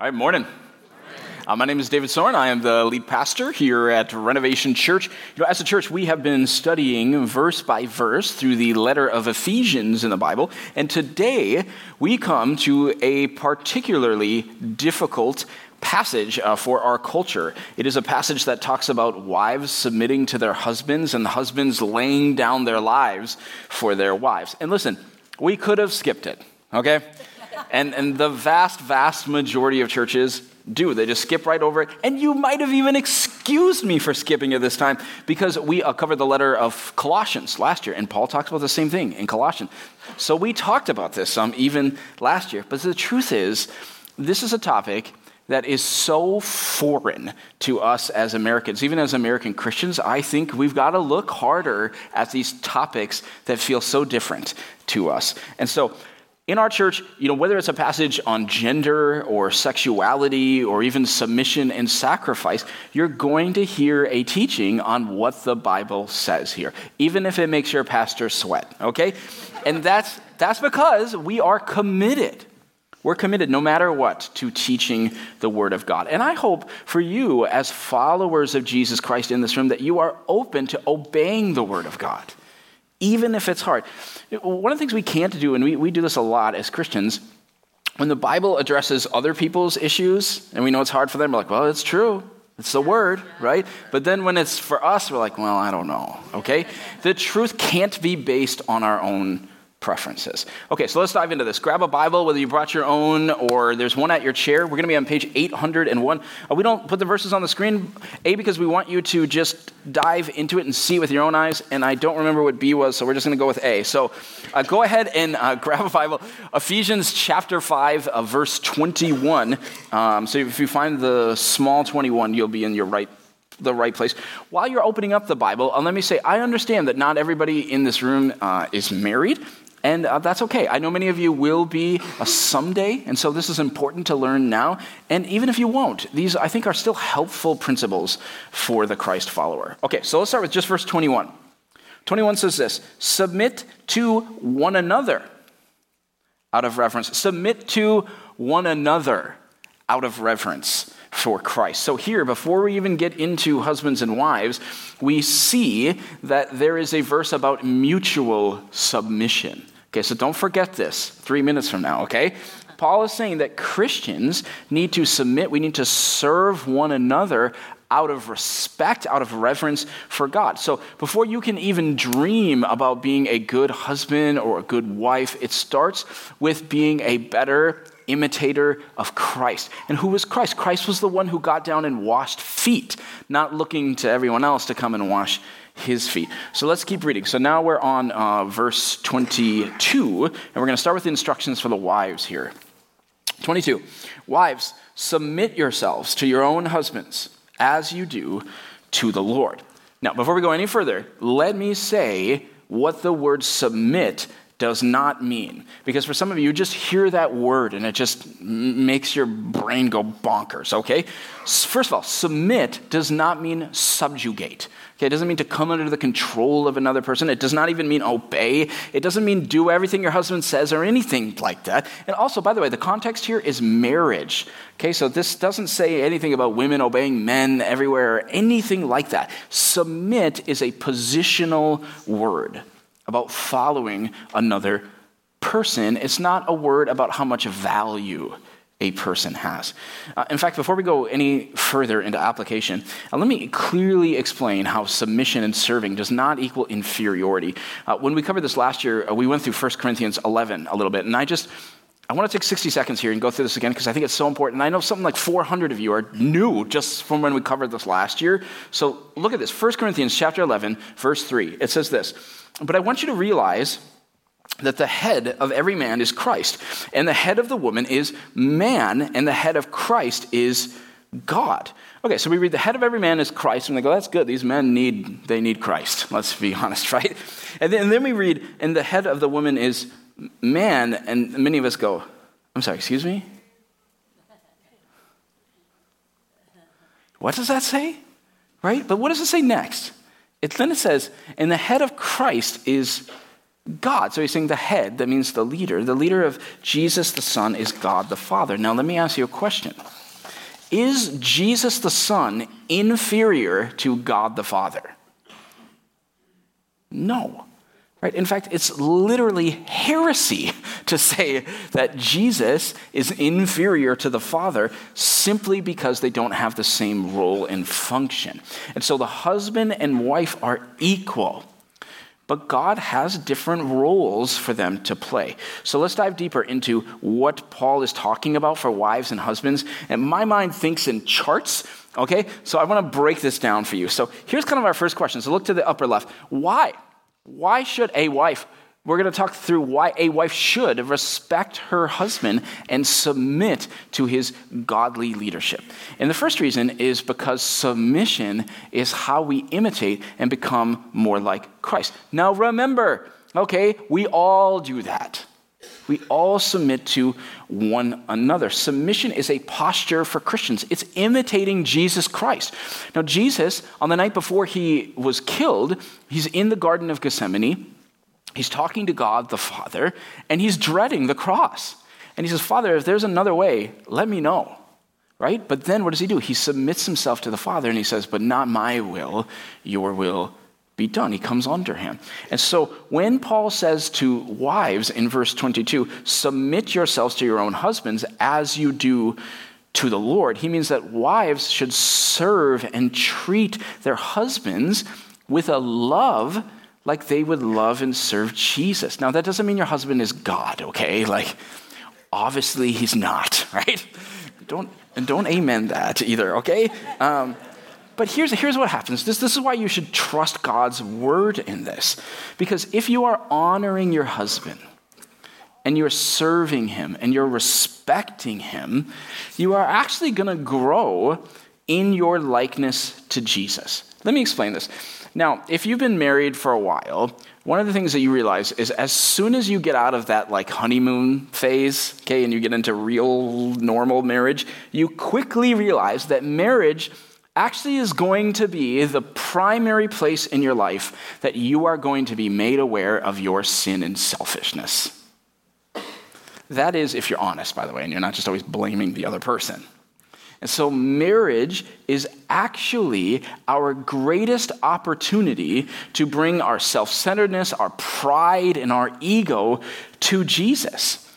All right, morning. Uh, my name is David Soren. I am the lead pastor here at Renovation Church. You know, as a church, we have been studying verse by verse through the letter of Ephesians in the Bible, and today we come to a particularly difficult passage uh, for our culture. It is a passage that talks about wives submitting to their husbands and husbands laying down their lives for their wives. And listen, we could have skipped it, okay? And, and the vast, vast majority of churches do. They just skip right over it. And you might have even excused me for skipping it this time because we uh, covered the letter of Colossians last year, and Paul talks about the same thing in Colossians. So we talked about this um, even last year. But the truth is, this is a topic that is so foreign to us as Americans. Even as American Christians, I think we've got to look harder at these topics that feel so different to us. And so in our church, you know, whether it's a passage on gender or sexuality or even submission and sacrifice, you're going to hear a teaching on what the Bible says here, even if it makes your pastor sweat, okay? And that's, that's because we are committed. We're committed, no matter what, to teaching the Word of God. And I hope for you, as followers of Jesus Christ in this room, that you are open to obeying the Word of God even if it's hard. One of the things we can't do, and we, we do this a lot as Christians, when the Bible addresses other people's issues, and we know it's hard for them, we're like, well, it's true. It's the word, right? But then when it's for us, we're like, well, I don't know, okay? The truth can't be based on our own preferences. Okay, so let's dive into this. Grab a Bible, whether you brought your own or there's one at your chair. We're going to be on page 801. Uh, we don't put the verses on the screen, A, because we want you to just dive into it and see it with your own eyes, and I don't remember what B was, so we're just going to go with A. So uh, go ahead and uh, grab a Bible. Ephesians chapter 5, uh, verse 21. Um, so if you find the small 21, you'll be in your right the right place. While you're opening up the Bible, uh, let me say I understand that not everybody in this room uh, is married. And uh, that's okay. I know many of you will be uh, someday, and so this is important to learn now. And even if you won't, these I think are still helpful principles for the Christ follower. Okay, so let's start with just verse 21. 21 says this Submit to one another out of reverence. Submit to one another out of reverence for Christ. So, here, before we even get into husbands and wives, we see that there is a verse about mutual submission. Okay, so don't forget this three minutes from now, okay? Paul is saying that Christians need to submit, we need to serve one another out of respect, out of reverence for God. So before you can even dream about being a good husband or a good wife, it starts with being a better imitator of Christ. And who was Christ? Christ was the one who got down and washed feet, not looking to everyone else to come and wash his feet. So let's keep reading. So now we're on uh, verse 22, and we're going to start with the instructions for the wives here. 22. Wives, submit yourselves to your own husbands as you do to the Lord. Now, before we go any further, let me say what the word submit does not mean. Because for some of you, you just hear that word and it just makes your brain go bonkers, okay? First of all, submit does not mean subjugate. Okay, it doesn't mean to come under the control of another person. It does not even mean obey. It doesn't mean do everything your husband says or anything like that. And also, by the way, the context here is marriage. Okay, so this doesn't say anything about women obeying men everywhere or anything like that. Submit is a positional word about following another person. It's not a word about how much value a person has. Uh, in fact, before we go any further into application, uh, let me clearly explain how submission and serving does not equal inferiority. Uh, when we covered this last year, uh, we went through 1 Corinthians 11 a little bit, and I just I want to take 60 seconds here and go through this again because I think it's so important. I know something like 400 of you are new just from when we covered this last year. So look at this 1 Corinthians chapter 11, verse 3. It says this But I want you to realize that the head of every man is Christ, and the head of the woman is man, and the head of Christ is God. Okay, so we read the head of every man is Christ, and they go, that's good. These men need they need Christ. Let's be honest, right? And then, and then we read, and the head of the woman is man, and many of us go, I'm sorry, excuse me? What does that say? Right? But what does it say next? It, then it says, and the head of Christ is God. So he's saying the head, that means the leader. The leader of Jesus the Son is God the Father. Now, let me ask you a question Is Jesus the Son inferior to God the Father? No. Right? In fact, it's literally heresy to say that Jesus is inferior to the Father simply because they don't have the same role and function. And so the husband and wife are equal. But God has different roles for them to play. So let's dive deeper into what Paul is talking about for wives and husbands. And my mind thinks in charts, okay? So I want to break this down for you. So here's kind of our first question. So look to the upper left. Why? Why should a wife we're going to talk through why a wife should respect her husband and submit to his godly leadership. And the first reason is because submission is how we imitate and become more like Christ. Now remember, okay, we all do that. We all submit to one another. Submission is a posture for Christians. It's imitating Jesus Christ. Now, Jesus, on the night before he was killed, he's in the Garden of Gethsemane He's talking to God the Father, and he's dreading the cross. And he says, Father, if there's another way, let me know. Right? But then what does he do? He submits himself to the Father and he says, But not my will, your will be done. He comes under him. And so when Paul says to wives in verse 22, Submit yourselves to your own husbands as you do to the Lord, he means that wives should serve and treat their husbands with a love like they would love and serve Jesus. Now, that doesn't mean your husband is God, okay? Like, obviously he's not, right? Don't, and don't amen that either, okay? Um, but here's, here's what happens. This, this is why you should trust God's word in this. Because if you are honoring your husband, and you're serving him and you're respecting him, you are actually going to grow in your likeness to Jesus. Let me explain this. Now, if you've been married for a while, one of the things that you realize is as soon as you get out of that like honeymoon phase, okay, and you get into real normal marriage, you quickly realize that marriage actually is going to be the primary place in your life that you are going to be made aware of your sin and selfishness. That is, if you're honest, by the way, and you're not just always blaming the other person. And so, marriage is actually our greatest opportunity to bring our self centeredness, our pride, and our ego to Jesus.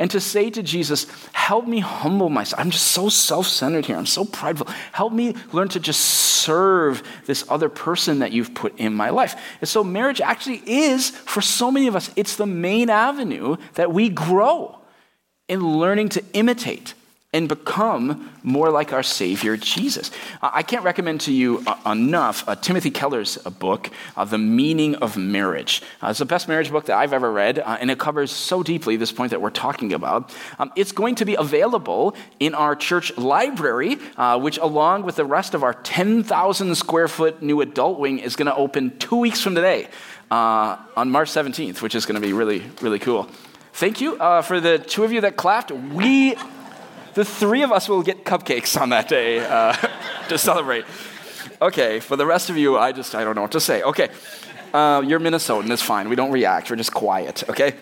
And to say to Jesus, Help me humble myself. I'm just so self centered here. I'm so prideful. Help me learn to just serve this other person that you've put in my life. And so, marriage actually is, for so many of us, it's the main avenue that we grow in learning to imitate and become more like our Savior Jesus. I can't recommend to you uh, enough uh, Timothy Keller's uh, book, uh, The Meaning of Marriage. Uh, it's the best marriage book that I've ever read, uh, and it covers so deeply this point that we're talking about. Um, it's going to be available in our church library, which, along with the rest of our 10,000 square foot new adult wing, is going to open two weeks from today on March 17th, which is going to be really, really cool. Thank you for the two of you that clapped. We the three of us will get cupcakes on that day uh, to celebrate. Okay, for the rest of you, I just, I don't know what to say. Okay, uh, you're Minnesotan, it's fine. We don't react, we're just quiet, okay?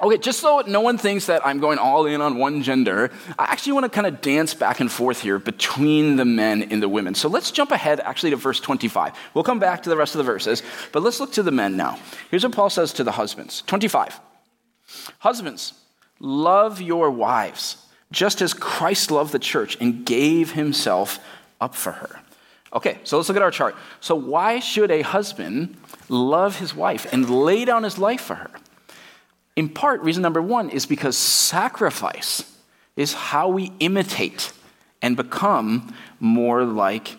Okay, just so no one thinks that I'm going all in on one gender, I actually want to kind of dance back and forth here between the men and the women. So let's jump ahead actually to verse 25. We'll come back to the rest of the verses, but let's look to the men now. Here's what Paul says to the husbands 25. Husbands, love your wives just as Christ loved the church and gave himself up for her. Okay, so let's look at our chart. So, why should a husband love his wife and lay down his life for her? In part, reason number one is because sacrifice is how we imitate and become more like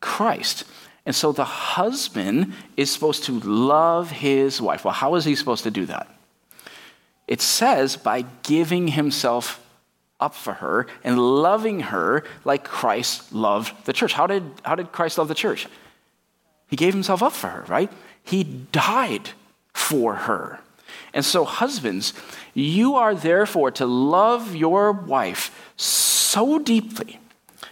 Christ. And so the husband is supposed to love his wife. Well, how is he supposed to do that? It says by giving himself up for her and loving her like Christ loved the church. How did, how did Christ love the church? He gave himself up for her, right? He died for her. And so, husbands, you are therefore to love your wife so deeply.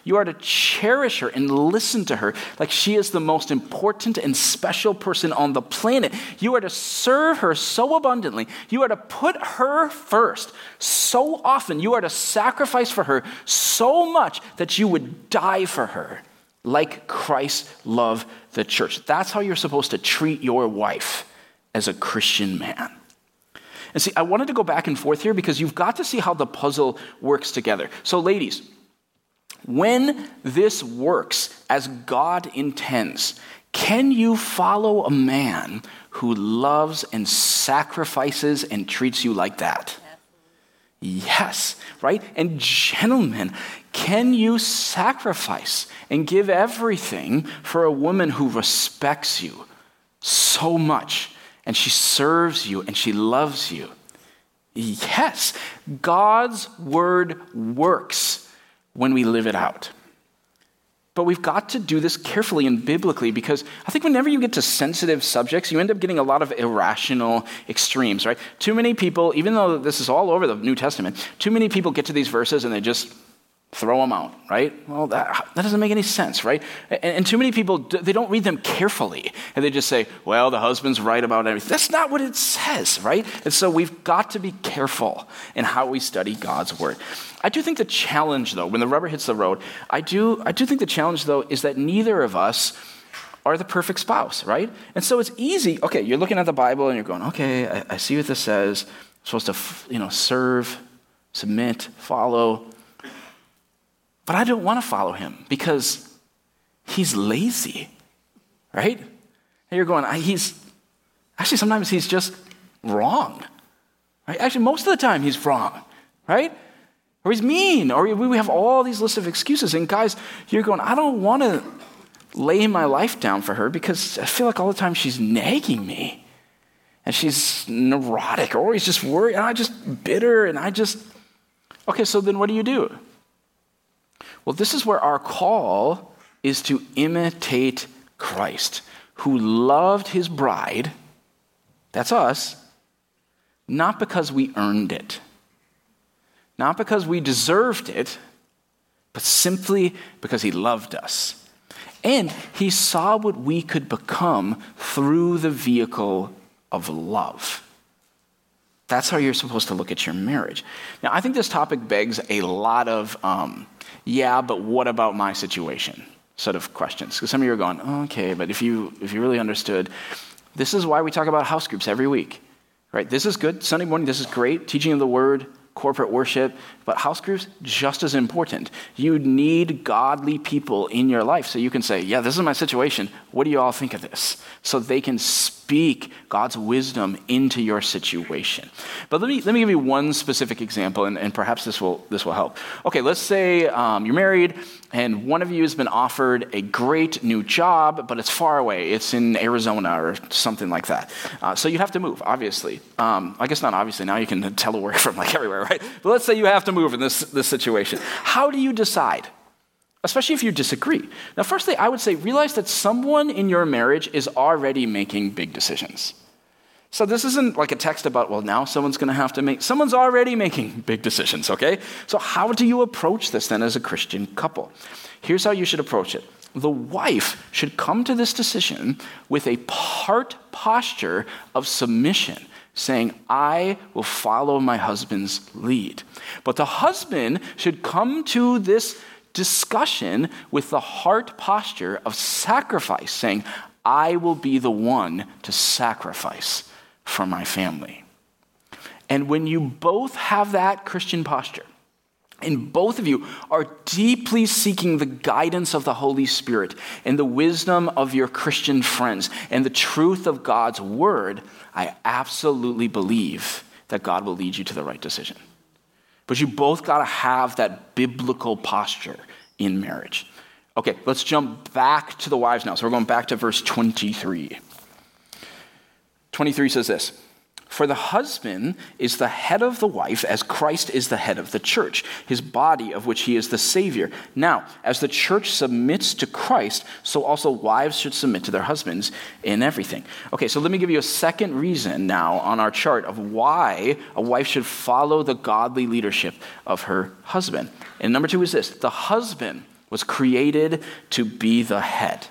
You are to cherish her and listen to her like she is the most important and special person on the planet. You are to serve her so abundantly. You are to put her first so often. You are to sacrifice for her so much that you would die for her like Christ loved the church. That's how you're supposed to treat your wife as a Christian man. And see, I wanted to go back and forth here because you've got to see how the puzzle works together. So, ladies, when this works as God intends, can you follow a man who loves and sacrifices and treats you like that? Yes, right? And gentlemen, can you sacrifice and give everything for a woman who respects you so much and she serves you and she loves you? Yes, God's word works when we live it out. But we've got to do this carefully and biblically because I think whenever you get to sensitive subjects, you end up getting a lot of irrational extremes, right? Too many people, even though this is all over the New Testament, too many people get to these verses and they just throw them out, right? Well, that, that doesn't make any sense, right? And, and, too many people, they don't read them carefully. And they just say, well, the husband's right about everything. That's not what it says, right? And so we've got to be careful in how we study God's word. I do think the challenge, though, when the rubber hits the road, I do, I do think the challenge, though, is that neither of us are the perfect spouse, right? And so it's easy. Okay, you're looking at the Bible and you're going, okay, I, I see what this says. I'm supposed to, you know, serve, submit, follow. But I don't want to follow him because he's lazy, right? And you're going, he's actually sometimes he's just wrong. Right? Actually, most of the time he's wrong, right? Or he's mean, or we have all these lists of excuses. And guys, you're going, I don't want to lay my life down for her because I feel like all the time she's nagging me. And she's neurotic, or he's just worried, and I just bitter, and I just. Okay, so then what do you do? Well, this is where our call is to imitate Christ, who loved his bride, that's us, not because we earned it, not because we deserved it, but simply because he loved us. And he saw what we could become through the vehicle of love. That's how you're supposed to look at your marriage. Now, I think this topic begs a lot of um, yeah, but what about my situation? Sort of questions. Because some of you are going, oh, okay, but if you if you really understood, this is why we talk about house groups every week. Right? This is good. Sunday morning, this is great. Teaching of the word, corporate worship, but house groups, just as important. You need godly people in your life so you can say, Yeah, this is my situation. What do you all think of this? So they can speak God's wisdom into your situation. But let me, let me give you one specific example, and, and perhaps this will, this will help. Okay, let's say um, you're married, and one of you has been offered a great new job, but it's far away. It's in Arizona or something like that. Uh, so you have to move, obviously. Um, I guess not obviously, now you can telework from like everywhere, right? But let's say you have to move in this, this situation. How do you decide? Especially if you disagree. Now, firstly, I would say realize that someone in your marriage is already making big decisions. So this isn't like a text about, well, now someone's going to have to make, someone's already making big decisions, okay? So how do you approach this then as a Christian couple? Here's how you should approach it. The wife should come to this decision with a heart posture of submission saying, I will follow my husband's lead. But the husband should come to this discussion with the heart posture of sacrifice, saying, I will be the one to sacrifice for my family. And when you both have that Christian posture, and both of you are deeply seeking the guidance of the Holy Spirit and the wisdom of your Christian friends and the truth of God's word, I absolutely believe that God will lead you to the right decision. But you both got to have that biblical posture in marriage. Okay, let's jump back to the wives now. So we're going back to verse 23. 23 says this for the husband is the head of the wife, as Christ is the head of the church, his body, of which he is the Savior. Now, as the church submits to Christ, so also wives should submit to their husbands in everything. Okay, so let me give you a second reason now on our chart of why a wife should follow the godly leadership of her husband. And number two is this the husband was created to be the head.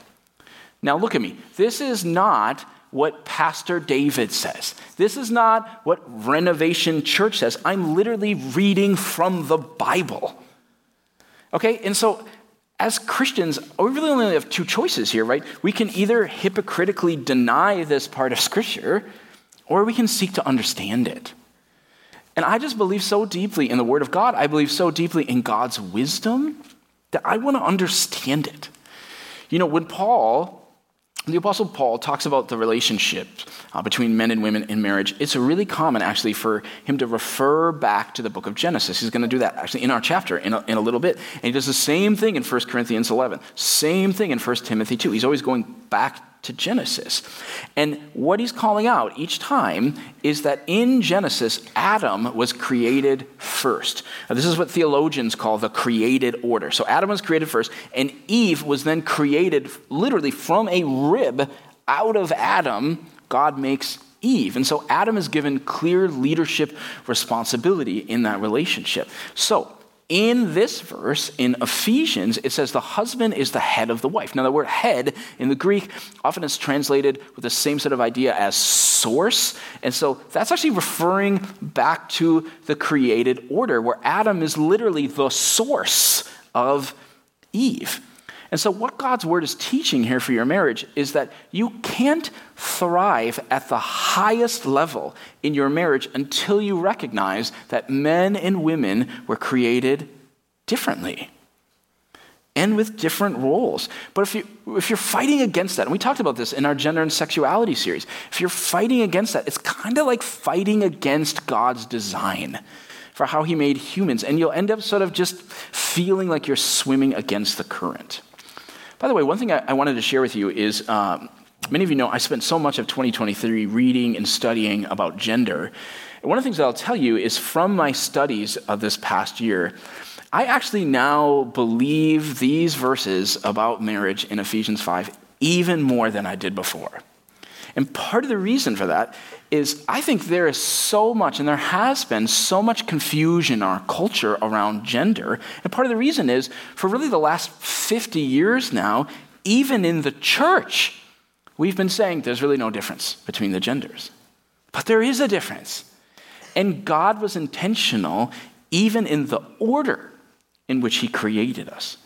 Now, look at me. This is not what Pastor David says. This is not what Renovation Church says. I'm literally reading from the Bible. Okay? And so, as Christians, we really only have two choices here, right? We can either hypocritically deny this part of Scripture, or we can seek to understand it. And I just believe so deeply in the Word of God. I believe so deeply in God's wisdom that I want to understand it. You know, when Paul the Apostle Paul talks about the relationship uh, between men and women in marriage. It's really common, actually, for him to refer back to the book of Genesis. He's going to do that, actually, in our chapter in a, in a little bit. And he does the same thing in 1 Corinthians 11, same thing in 1 Timothy 2. He's always going back to Genesis. And what he's calling out each time is that in Genesis, Adam was created first. Now, this is what theologians call the created order. So Adam was created first, and Eve was then created literally from a rib out of Adam. God makes Eve. And so Adam is given clear leadership responsibility in that relationship. So, in this verse, in Ephesians, it says the husband is the head of the wife. Now, the word head in the Greek often is translated with the same sort of idea as source. And so that's actually referring back to the created order, where Adam is literally the source of Eve. And so, what God's word is teaching here for your marriage is that you can't thrive at the highest level in your marriage until you recognize that men and women were created differently and with different roles. But if, you, if you're fighting against that, and we talked about this in our gender and sexuality series, if you're fighting against that, it's kind of like fighting against God's design for how he made humans, and you'll end up sort of just feeling like you're swimming against the current. By the way, one thing I, I wanted to share with you is um, many of you know I spent so much of 2023 reading and studying about gender. And one of the things that I'll tell you is from my studies of this past year, I actually now believe these verses about marriage in Ephesians 5 even more than I did before. And part of the reason for that is I think there is so much, and there has been so much confusion in our culture around gender. And part of the reason is for really the last 50 years now, even in the church, we've been saying there's really no difference between the genders. But there is a difference. And God was intentional even in the order in which He created us.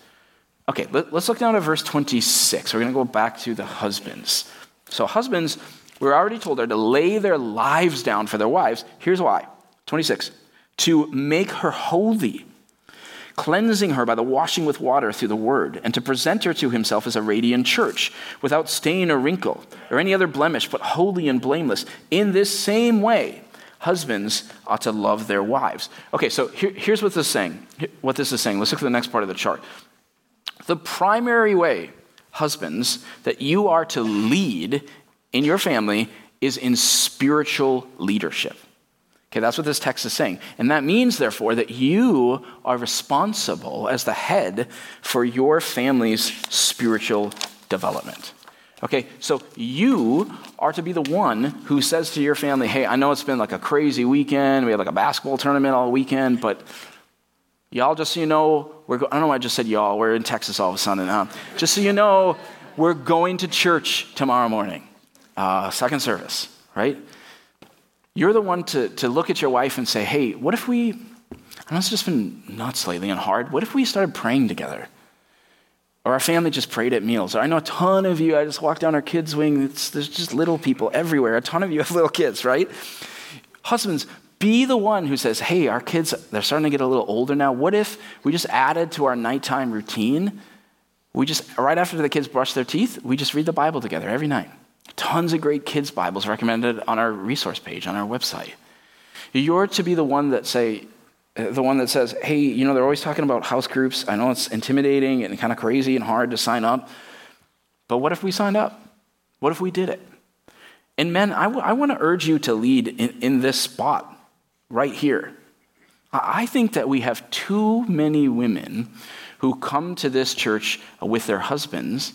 Okay, let, us look down at verse 26. We're going to go back to the husbands. So, husbands, we're already told, are to lay their lives down for their wives. Here's why 26. To make her holy, cleansing her by the washing with water through the word, and to present her to himself as a radiant church, without stain or wrinkle, or any other blemish, but holy and blameless. In this same way, husbands ought to love their wives. Okay, so here, here's what this is saying. What this is saying. Let's look at the next part of the chart. The primary way husbands, that you are to lead in your family is in spiritual leadership. Okay, that's what this text is saying. And that means, therefore, that you are responsible as the head for your family's spiritual development. Okay, so you are to be the one who says to your family, hey, I know it's been like a crazy weekend. We had like a basketball tournament all weekend, but Y'all, just so you know, we're go- I don't know why I just said y'all. We're in Texas all of a sudden. Huh? Just so you know, we're going to church tomorrow morning, uh, second service, right? You're the one to, to look at your wife and say, hey, what if we, I know it's just been nuts lately and hard. What if we started praying together? Or our family just prayed at meals. Or I know a ton of you, I just walked down our kids' wing. There's just little people everywhere. A ton of you have little kids, right? Husbands, be the one who says, hey, our kids, they're starting to get a little older now. What if we just added to our nighttime routine? We just, right after the kids brush their teeth, we just read the Bible together every night. Tons of great kids' Bibles recommended on our resource page on our website. You're to be the one that say, the one that says, hey, you know, they're always talking about house groups. I know it's intimidating and kind of crazy and hard to sign up, but what if we signed up? What if we did it? And men, I, w- I want to urge you to lead in, in this spot right here. I think that we have too many women who come to this church with their husbands,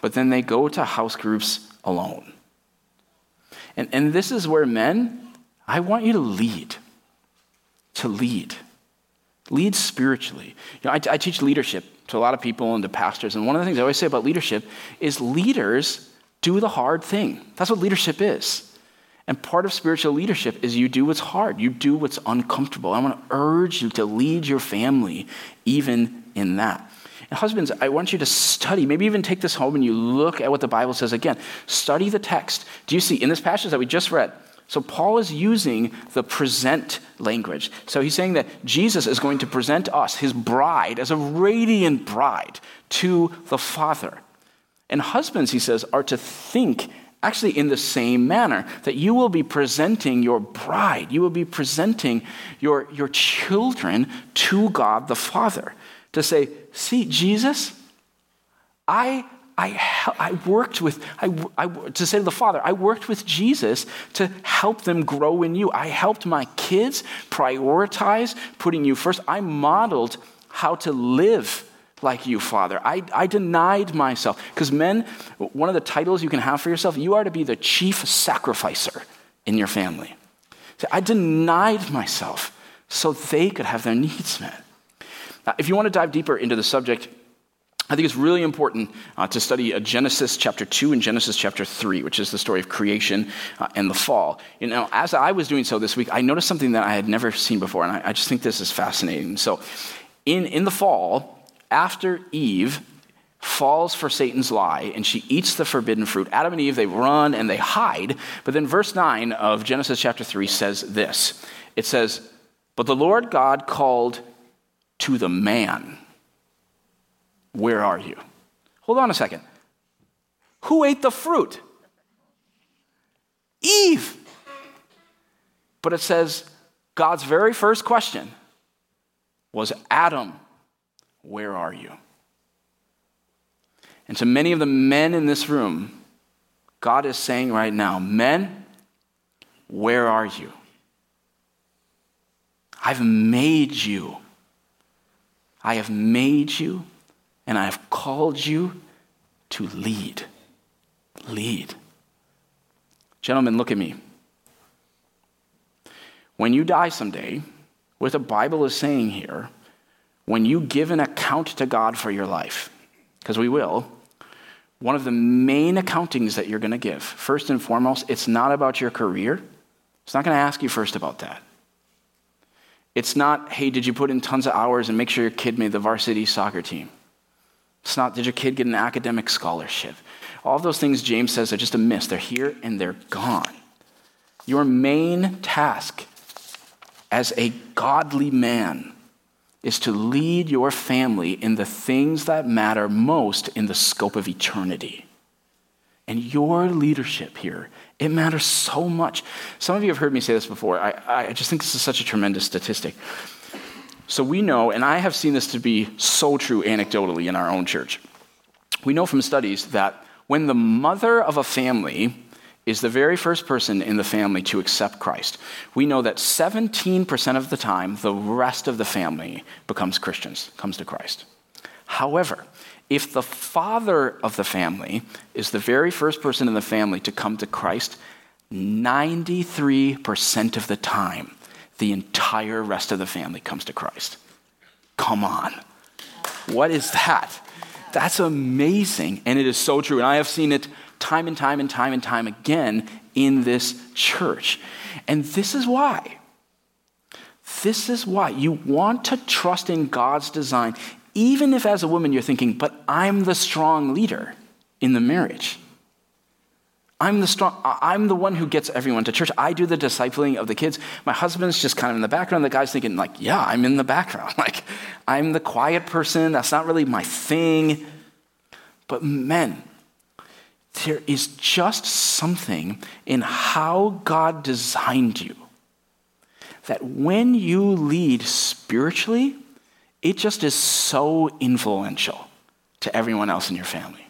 but then they go to house groups alone. And, and this is where men, I want you to lead, to lead, Lead spiritually. You know, I, I teach leadership to a lot of people and to pastors, and one of the things I always say about leadership is leaders do the hard thing. That's what leadership is. And part of spiritual leadership is you do what's hard, you do what's uncomfortable. I want to urge you to lead your family even in that. And husbands, I want you to study, maybe even take this home and you look at what the Bible says again. Study the text. Do you see in this passage that we just read? So Paul is using the present language. So he's saying that Jesus is going to present us, his bride, as a radiant bride to the Father. And husbands, he says, are to think actually in the same manner that you will be presenting your bride, you will be presenting your, your children to God the Father to say, See, Jesus, I, I, I worked with, I, I, to say to the Father, I worked with Jesus to help them grow in you. I helped my kids prioritize putting you first. I modeled how to live like you, Father. I, I denied myself. Because, men, one of the titles you can have for yourself, you are to be the chief sacrificer in your family. So I denied myself so they could have their needs met. If you want to dive deeper into the subject, I think it's really important uh, to study uh, Genesis chapter 2 and Genesis chapter 3, which is the story of creation uh, and the fall. You know, as I was doing so this week, I noticed something that I had never seen before, and I, I just think this is fascinating. So, in, in the fall, after Eve falls for Satan's lie and she eats the forbidden fruit, Adam and Eve, they run and they hide. But then verse 9 of Genesis chapter 3 says this it says, But the Lord God called to the man, Where are you? Hold on a second. Who ate the fruit? Eve. But it says God's very first question was Adam, where are you? And to many of the men in this room, God is saying right now, Men, where are you? I've made you. I have made you, and I have called you to lead. Lead. Gentlemen, look at me. When you die someday, what the Bible is saying here when you give an account to God for your life, because we will, one of the main accountings that you're going to give, first and foremost, it's not about your career. It's not going to ask you first about that. It's not, hey, did you put in tons of hours and make sure your kid made the varsity soccer team? It's not, did your kid get an academic scholarship? All of those things James says are just a miss. They're here and they're gone. Your main task as a godly man is to lead your family in the things that matter most in the scope of eternity. And your leadership here, it matters so much. Some of you have heard me say this before. I, I just think this is such a tremendous statistic. So we know, and I have seen this to be so true anecdotally in our own church. We know from studies that when the mother of a family is the very first person in the family to accept Christ. We know that 17% of the time, the rest of the family becomes Christians, comes to Christ. However, if the father of the family is the very first person in the family to come to Christ, 93% of the time, the entire rest of the family comes to Christ. Come on. What is that? That's amazing. And it is so true. And I have seen it time and time and time and time again in this church. And this is why. This is why you want to trust in God's design, even if as a woman you're thinking, but I'm the strong leader in the marriage. I'm the strong, I'm the one who gets everyone to church. I do the discipling of the kids. My husband's just kind of in the background. The guy's thinking, like, yeah, I'm in the background. Like, I'm the quiet person. That's not really my thing. But men, there is just something in how God designed you that when you lead spiritually, it just is so influential to everyone else in your family.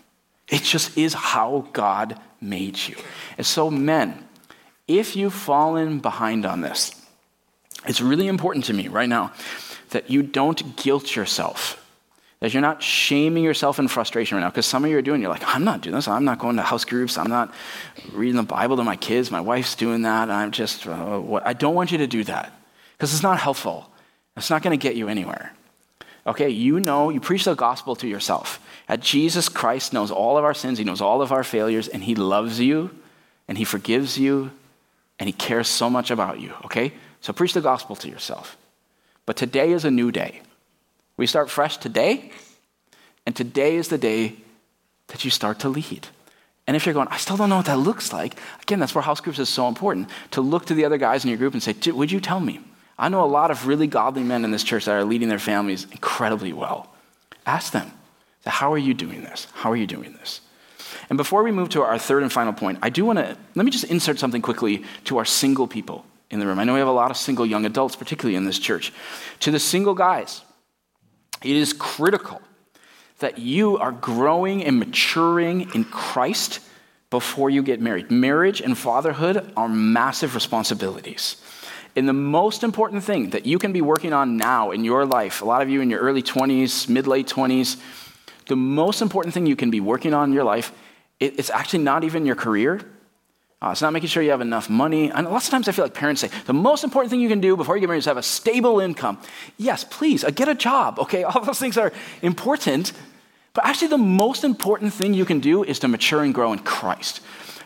It just is how God made you. And so, men, if you've fallen behind on this, it's really important to me right now that you don't guilt yourself that you're not shaming yourself in frustration right now, because some of you are doing, you're like, I'm not doing this. I'm not going to house groups. I'm not reading the Bible to my kids. My wife's doing that. I'm just, uh? I don't want you to do that, because it's not helpful. It's not going to get you anywhere. Okay, you know, you preach the gospel to yourself. That Jesus Christ knows all of our sins, He knows all of our failures, and He loves you, and He forgives you, and He cares so much about you. Okay? So preach the gospel to yourself. But today is a new day. We start fresh today, and today is the day that you start to lead. And if you're going, I still don't know what that looks like, again, that's where house groups is so important to look to the other guys in your group and say, Would you tell me? I know a lot of really godly men in this church that are leading their families incredibly well. Ask them, How are you doing this? How are you doing this? And before we move to our third and final point, I do want to let me just insert something quickly to our single people in the room. I know we have a lot of single young adults, particularly in this church. To the single guys, it is critical that you are growing and maturing in Christ before you get married. Marriage and fatherhood are massive responsibilities. And the most important thing that you can be working on now in your life, a lot of you in your early 20s, mid late 20s, the most important thing you can be working on in your life, it's actually not even your career. Uh, it's not making sure you have enough money. And lots of times I feel like parents say, the most important thing you can do before you get married is have a stable income. Yes, please, uh, get a job, okay? All those things are important. But actually, the most important thing you can do is to mature and grow in Christ.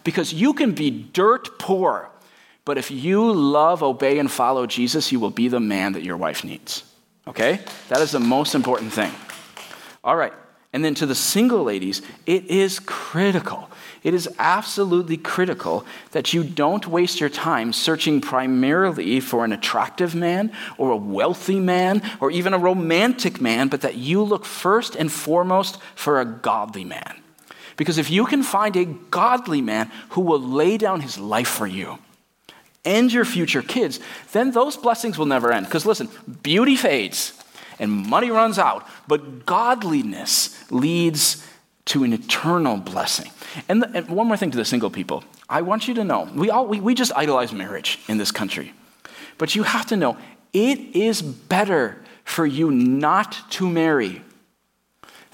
Because you can be dirt poor but if you love, obey, and follow Jesus, you will be the man that your wife needs. Okay? That is the most important thing. All right. And then to the single ladies, it is critical. It is absolutely critical that you don't waste your time searching primarily for an attractive man or a wealthy man or even a romantic man, but that you look first and foremost for a godly man. Because if you can find a godly man who will lay down his life for you, and your future kids, then those blessings will never end. Because listen, beauty fades and money runs out, but godliness leads to an eternal blessing. And, the, and, one more thing to the single people I want you to know we, all, we, we just idolize marriage in this country. But you have to know it is better for you not to marry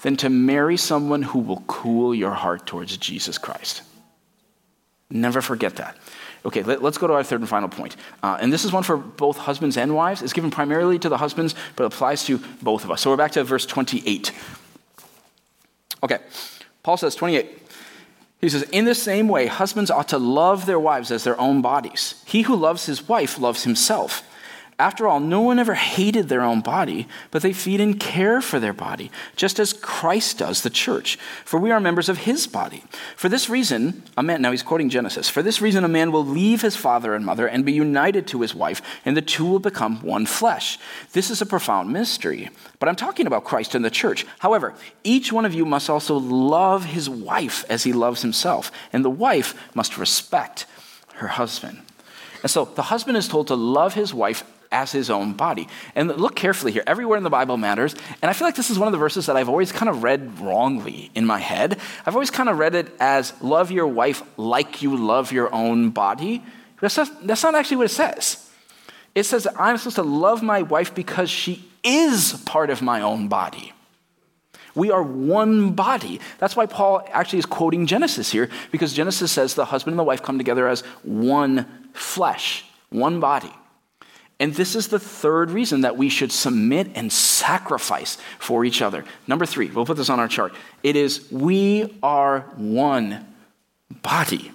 than to marry someone who will cool your heart towards Jesus Christ. Never forget that. Okay, let, us go to our third and final point. Uh, and this is one for both husbands and wives. It's given primarily to the husbands, but applies to both of us. So we're back to verse 28. Okay, Paul says, 28. He says, In the same way, husbands ought to love their wives as their own bodies. He who loves his wife loves himself. After all, no one ever hated their own body, but they feed and care for their body, just as Christ does the church. For we are members of his body. For this reason, a man, now he's quoting Genesis, for this reason, a man will leave his father and mother and be united to his wife, and the two will become one flesh. This is a profound mystery. But I'm talking about Christ and the church. However, each one of you must also love his wife as he loves himself, and the wife must respect her husband. And so the husband is told to love his wife as his own body. And look carefully here. Everywhere in the Bible matters. And I feel like this is one of the verses that I've always kind of read wrongly in my head. I've always kind of read it as love your wife like you love your own body. That's not, that's not actually what it says. It says I'm supposed to love my wife because she is part of my own body. We are one body. That's why Paul actually is quoting Genesis here, because Genesis says the husband and the wife come together as one flesh, one body. And this is the third reason that we should submit and sacrifice for each other. Number three, we'll put this on our chart. It is we are one body.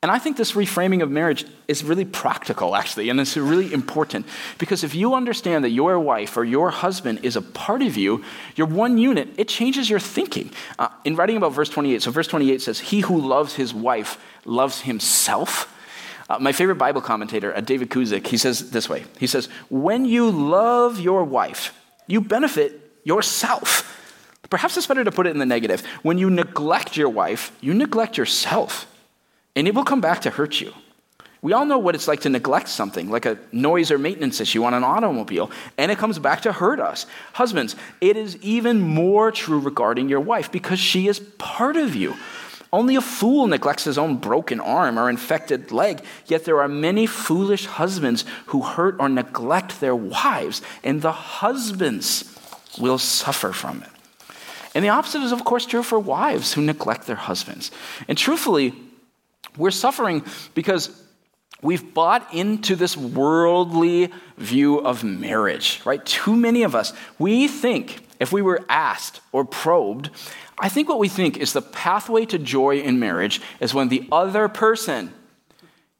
And I think this reframing of marriage is really practical, actually, and it's really important. Because if you understand that your wife or your husband is a part of you, you're one unit, it changes your thinking. Uh, in writing about verse 28, so verse 28 says, He who loves his wife loves himself. Uh, my favorite Bible commentator, uh, David Guzik, he says this way He says, When you love your wife, you benefit yourself. Perhaps it's better to put it in the negative. When you neglect your wife, you neglect yourself, and it will come back to hurt you. We all know what it's like to neglect something, like a noise or maintenance issue on an automobile, and it comes back to hurt us. Husbands, it is even more true regarding your wife because she is part of you. Only a fool neglects his own broken arm or infected leg, yet there are many foolish husbands who hurt or neglect their wives, and the husbands will suffer from it. And the opposite is, of course, true for wives who neglect their husbands. And truthfully, we're suffering because We've bought into this worldly view of marriage, right? Too many of us, we think, if we were asked or probed, I think what we think is the pathway to joy in marriage is when the other person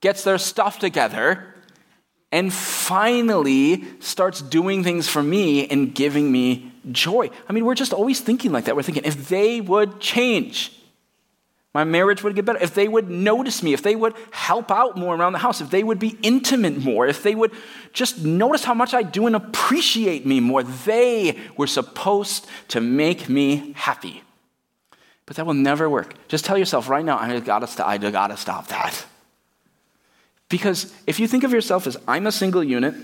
gets their stuff together and finally starts doing things for me and giving me joy. I mean, we're just always thinking like that. We're thinking, if they would change, my marriage would get better. If they would notice me, if they would help out more around the house, if they would be intimate more, if they would just notice how much I do and appreciate me more, they were supposed to make me happy. But that will never work. Just tell yourself right now, I gotta, I gotta stop that. Because if you think of yourself as I'm a single unit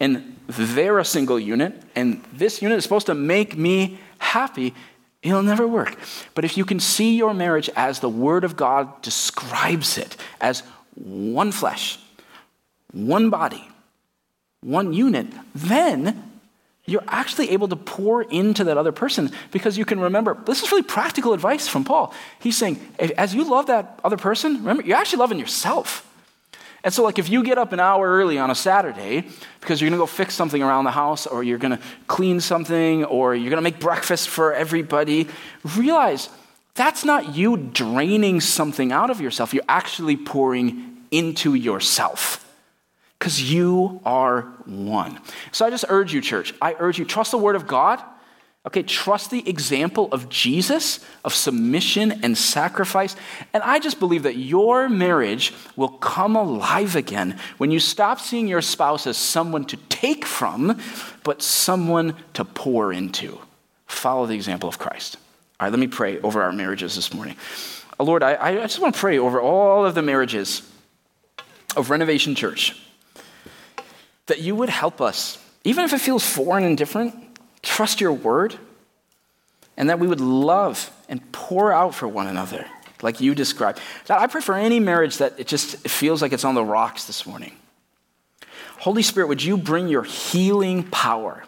and they're a single unit, and this unit is supposed to make me happy, it'll never work. But if you can see your marriage as the Word of God describes it, as one flesh, one body, one unit, then you're actually able to pour into that other person because you can remember this is really practical advice from Paul. He's saying, as you love that other person, remember, you're actually loving yourself. And so, like, if you get up an hour early on a Saturday because you're going to go fix something around the house, or you're going to clean something, or you're going to make breakfast for everybody, realize that's not you draining something out of yourself. You're actually pouring into yourself because you are one. So, I just urge you, church, I urge you, trust the word of God Okay, trust the example of Jesus, of submission and sacrifice. And I just believe that your marriage will come alive again when you stop seeing your spouse as someone to take from, but someone to pour into. Follow the example of Christ. All right, let me pray over our marriages this morning. Oh, Lord, I, I just want to pray over all of the marriages of Renovation Church that you would help us, even if it feels foreign and different trust your word, and that we would love and pour out for one another, like you described. God, I pray for any marriage that it just feels like it's on the rocks this morning. Holy Spirit, would you bring your healing power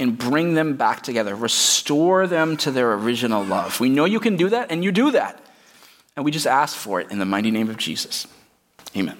and bring them back together, restore them to their original love? We know you can do that, and you do that. And we just ask for it in the mighty name of Jesus. Amen.